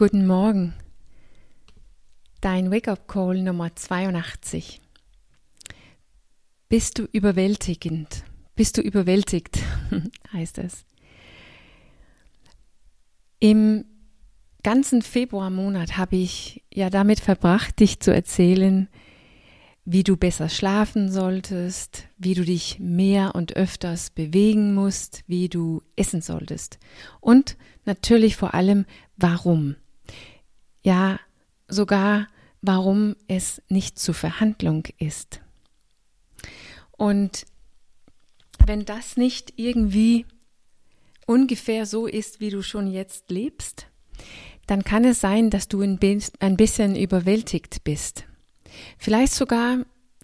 Guten Morgen. Dein Wake-up-Call Nummer 82. Bist du überwältigend? Bist du überwältigt? heißt es. Im ganzen Februarmonat habe ich ja damit verbracht, dich zu erzählen, wie du besser schlafen solltest, wie du dich mehr und öfters bewegen musst, wie du essen solltest und natürlich vor allem warum ja sogar, warum es nicht zur Verhandlung ist. Und wenn das nicht irgendwie ungefähr so ist, wie du schon jetzt lebst, dann kann es sein, dass du ein bisschen überwältigt bist. Vielleicht sogar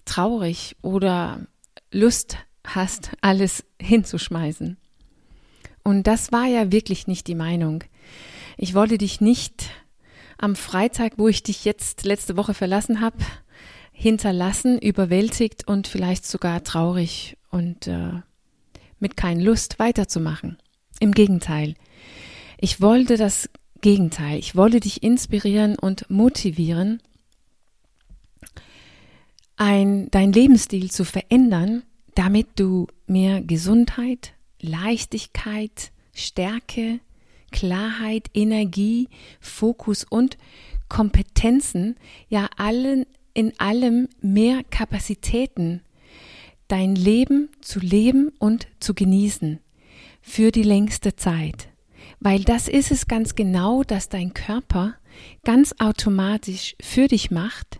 traurig oder Lust hast, alles hinzuschmeißen. Und das war ja wirklich nicht die Meinung. Ich wollte dich nicht am Freitag, wo ich dich jetzt letzte Woche verlassen habe, hinterlassen, überwältigt und vielleicht sogar traurig und äh, mit keiner Lust weiterzumachen. Im Gegenteil. Ich wollte das Gegenteil. Ich wollte dich inspirieren und motivieren, ein, dein Lebensstil zu verändern, damit du mehr Gesundheit, Leichtigkeit, Stärke, Klarheit, Energie, Fokus und Kompetenzen, ja allen in allem mehr Kapazitäten, dein Leben zu leben und zu genießen für die längste Zeit. Weil das ist es ganz genau, dass dein Körper ganz automatisch für dich macht,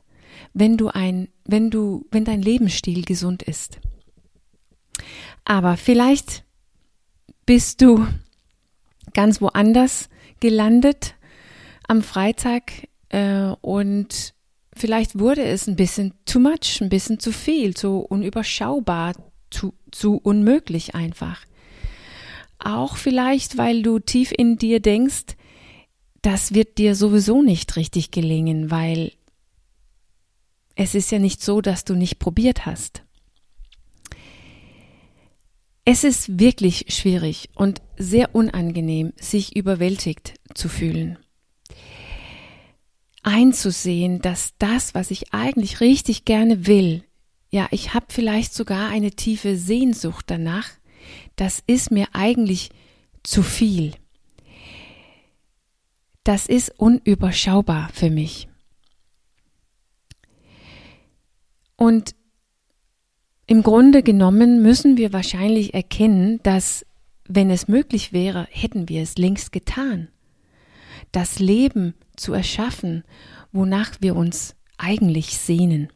wenn du ein, wenn du, wenn dein Lebensstil gesund ist. Aber vielleicht bist du ganz woanders gelandet am Freitag äh, und vielleicht wurde es ein bisschen too much, ein bisschen zu viel, zu unüberschaubar, zu, zu unmöglich einfach. Auch vielleicht, weil du tief in dir denkst, das wird dir sowieso nicht richtig gelingen, weil es ist ja nicht so, dass du nicht probiert hast. Es ist wirklich schwierig und sehr unangenehm, sich überwältigt zu fühlen. Einzusehen, dass das, was ich eigentlich richtig gerne will, ja, ich habe vielleicht sogar eine tiefe Sehnsucht danach, das ist mir eigentlich zu viel. Das ist unüberschaubar für mich. Und im Grunde genommen müssen wir wahrscheinlich erkennen, dass, wenn es möglich wäre, hätten wir es längst getan. Das Leben zu erschaffen, wonach wir uns eigentlich sehnen.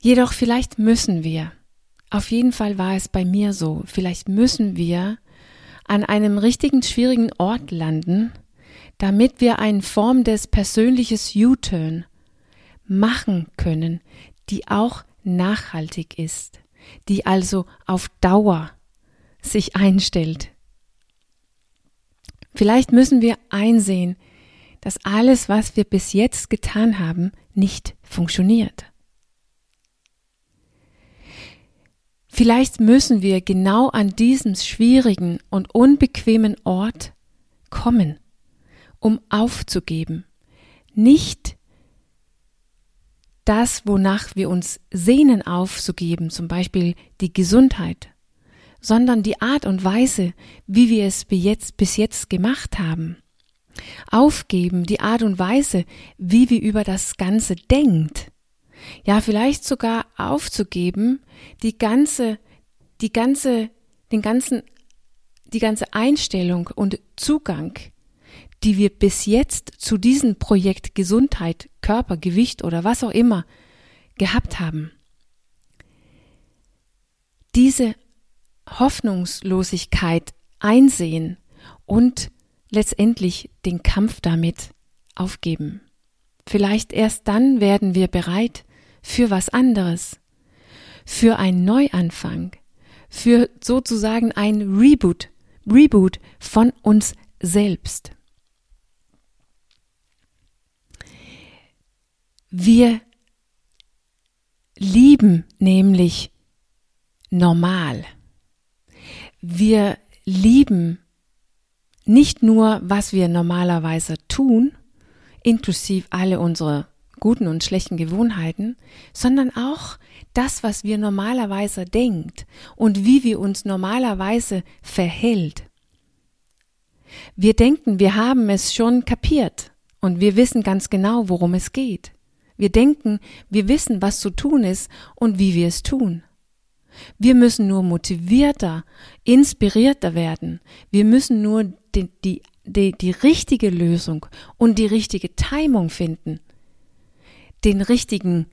Jedoch vielleicht müssen wir, auf jeden Fall war es bei mir so, vielleicht müssen wir an einem richtigen schwierigen Ort landen, damit wir eine Form des persönliches U-Turn machen können, die auch nachhaltig ist, die also auf Dauer sich einstellt. Vielleicht müssen wir einsehen, dass alles, was wir bis jetzt getan haben, nicht funktioniert. Vielleicht müssen wir genau an diesem schwierigen und unbequemen Ort kommen, um aufzugeben, nicht das, wonach wir uns sehnen aufzugeben, zum Beispiel die Gesundheit, sondern die Art und Weise, wie wir es bis jetzt, bis jetzt gemacht haben. Aufgeben, die Art und Weise, wie wir über das Ganze denkt. Ja, vielleicht sogar aufzugeben, die ganze, die ganze, den ganzen, die ganze Einstellung und Zugang, die wir bis jetzt zu diesem Projekt Gesundheit Körper, Gewicht oder was auch immer gehabt haben. Diese Hoffnungslosigkeit einsehen und letztendlich den Kampf damit aufgeben. Vielleicht erst dann werden wir bereit für was anderes, für einen Neuanfang, für sozusagen ein Reboot, Reboot von uns selbst. Wir lieben nämlich normal. Wir lieben nicht nur, was wir normalerweise tun, inklusive alle unsere guten und schlechten Gewohnheiten, sondern auch das, was wir normalerweise denkt und wie wir uns normalerweise verhält. Wir denken, wir haben es schon kapiert und wir wissen ganz genau, worum es geht. Wir denken, wir wissen, was zu tun ist und wie wir es tun. Wir müssen nur motivierter, inspirierter werden. Wir müssen nur die, die, die, die richtige Lösung und die richtige Timung finden. Den richtigen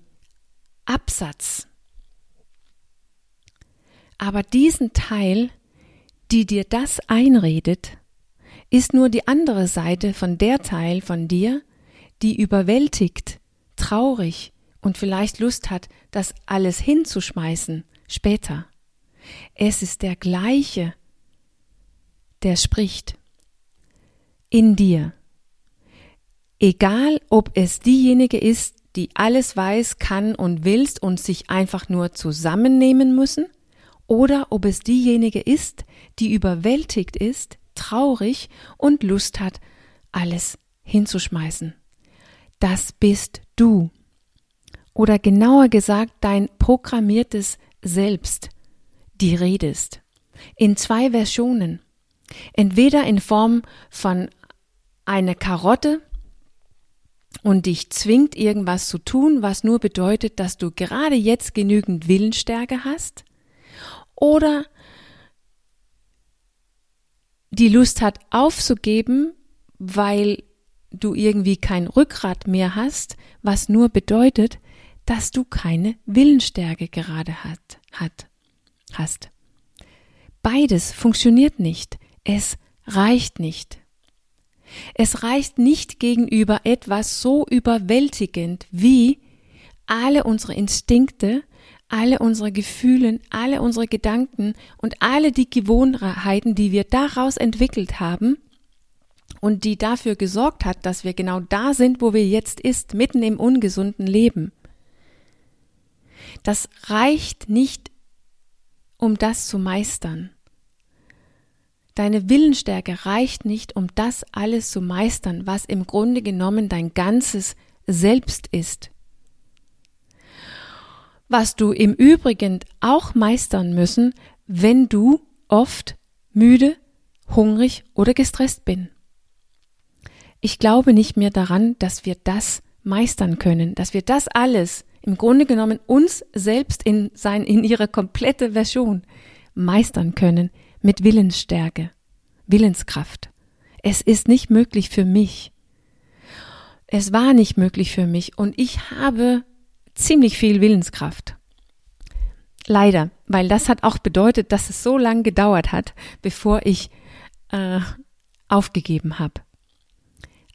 Absatz. Aber diesen Teil, die dir das einredet, ist nur die andere Seite von der Teil von dir, die überwältigt, traurig und vielleicht Lust hat, das alles hinzuschmeißen später. Es ist der gleiche, der spricht in dir. Egal, ob es diejenige ist, die alles weiß, kann und willst und sich einfach nur zusammennehmen müssen, oder ob es diejenige ist, die überwältigt ist, traurig und Lust hat, alles hinzuschmeißen. Das bist du. Oder genauer gesagt, dein programmiertes Selbst, die redest. In zwei Versionen. Entweder in Form von einer Karotte und dich zwingt, irgendwas zu tun, was nur bedeutet, dass du gerade jetzt genügend Willensstärke hast, oder die Lust hat aufzugeben, weil du irgendwie kein Rückgrat mehr hast, was nur bedeutet, dass du keine Willensstärke gerade hat, hat, hast. Beides funktioniert nicht. Es reicht nicht. Es reicht nicht gegenüber etwas so überwältigend wie alle unsere Instinkte, alle unsere Gefühle, alle unsere Gedanken und alle die Gewohnheiten, die wir daraus entwickelt haben und die dafür gesorgt hat, dass wir genau da sind, wo wir jetzt ist, mitten im ungesunden Leben. Das reicht nicht, um das zu meistern. Deine Willensstärke reicht nicht, um das alles zu meistern, was im Grunde genommen dein ganzes Selbst ist. Was du im Übrigen auch meistern müssen, wenn du oft müde, hungrig oder gestresst bin. Ich glaube nicht mehr daran, dass wir das meistern können, dass wir das alles im Grunde genommen uns selbst in sein, in ihrer komplette Version meistern können mit Willensstärke, Willenskraft. Es ist nicht möglich für mich. Es war nicht möglich für mich und ich habe ziemlich viel Willenskraft. Leider, weil das hat auch bedeutet, dass es so lange gedauert hat, bevor ich äh, aufgegeben habe.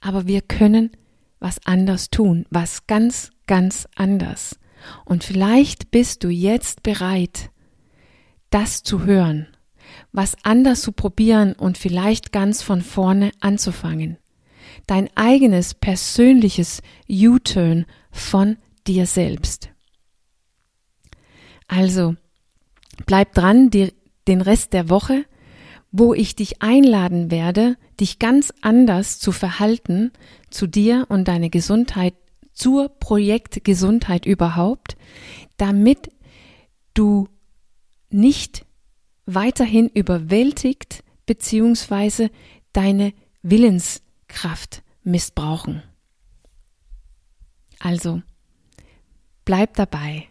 Aber wir können was anders tun, was ganz, ganz anders. Und vielleicht bist du jetzt bereit, das zu hören, was anders zu probieren und vielleicht ganz von vorne anzufangen. Dein eigenes persönliches U-Turn von dir selbst. Also, bleib dran die, den Rest der Woche, wo ich dich einladen werde, dich ganz anders zu verhalten zu dir und deine Gesundheit, zur Projektgesundheit überhaupt, damit du nicht weiterhin überwältigt beziehungsweise deine Willenskraft missbrauchen. Also, bleib dabei.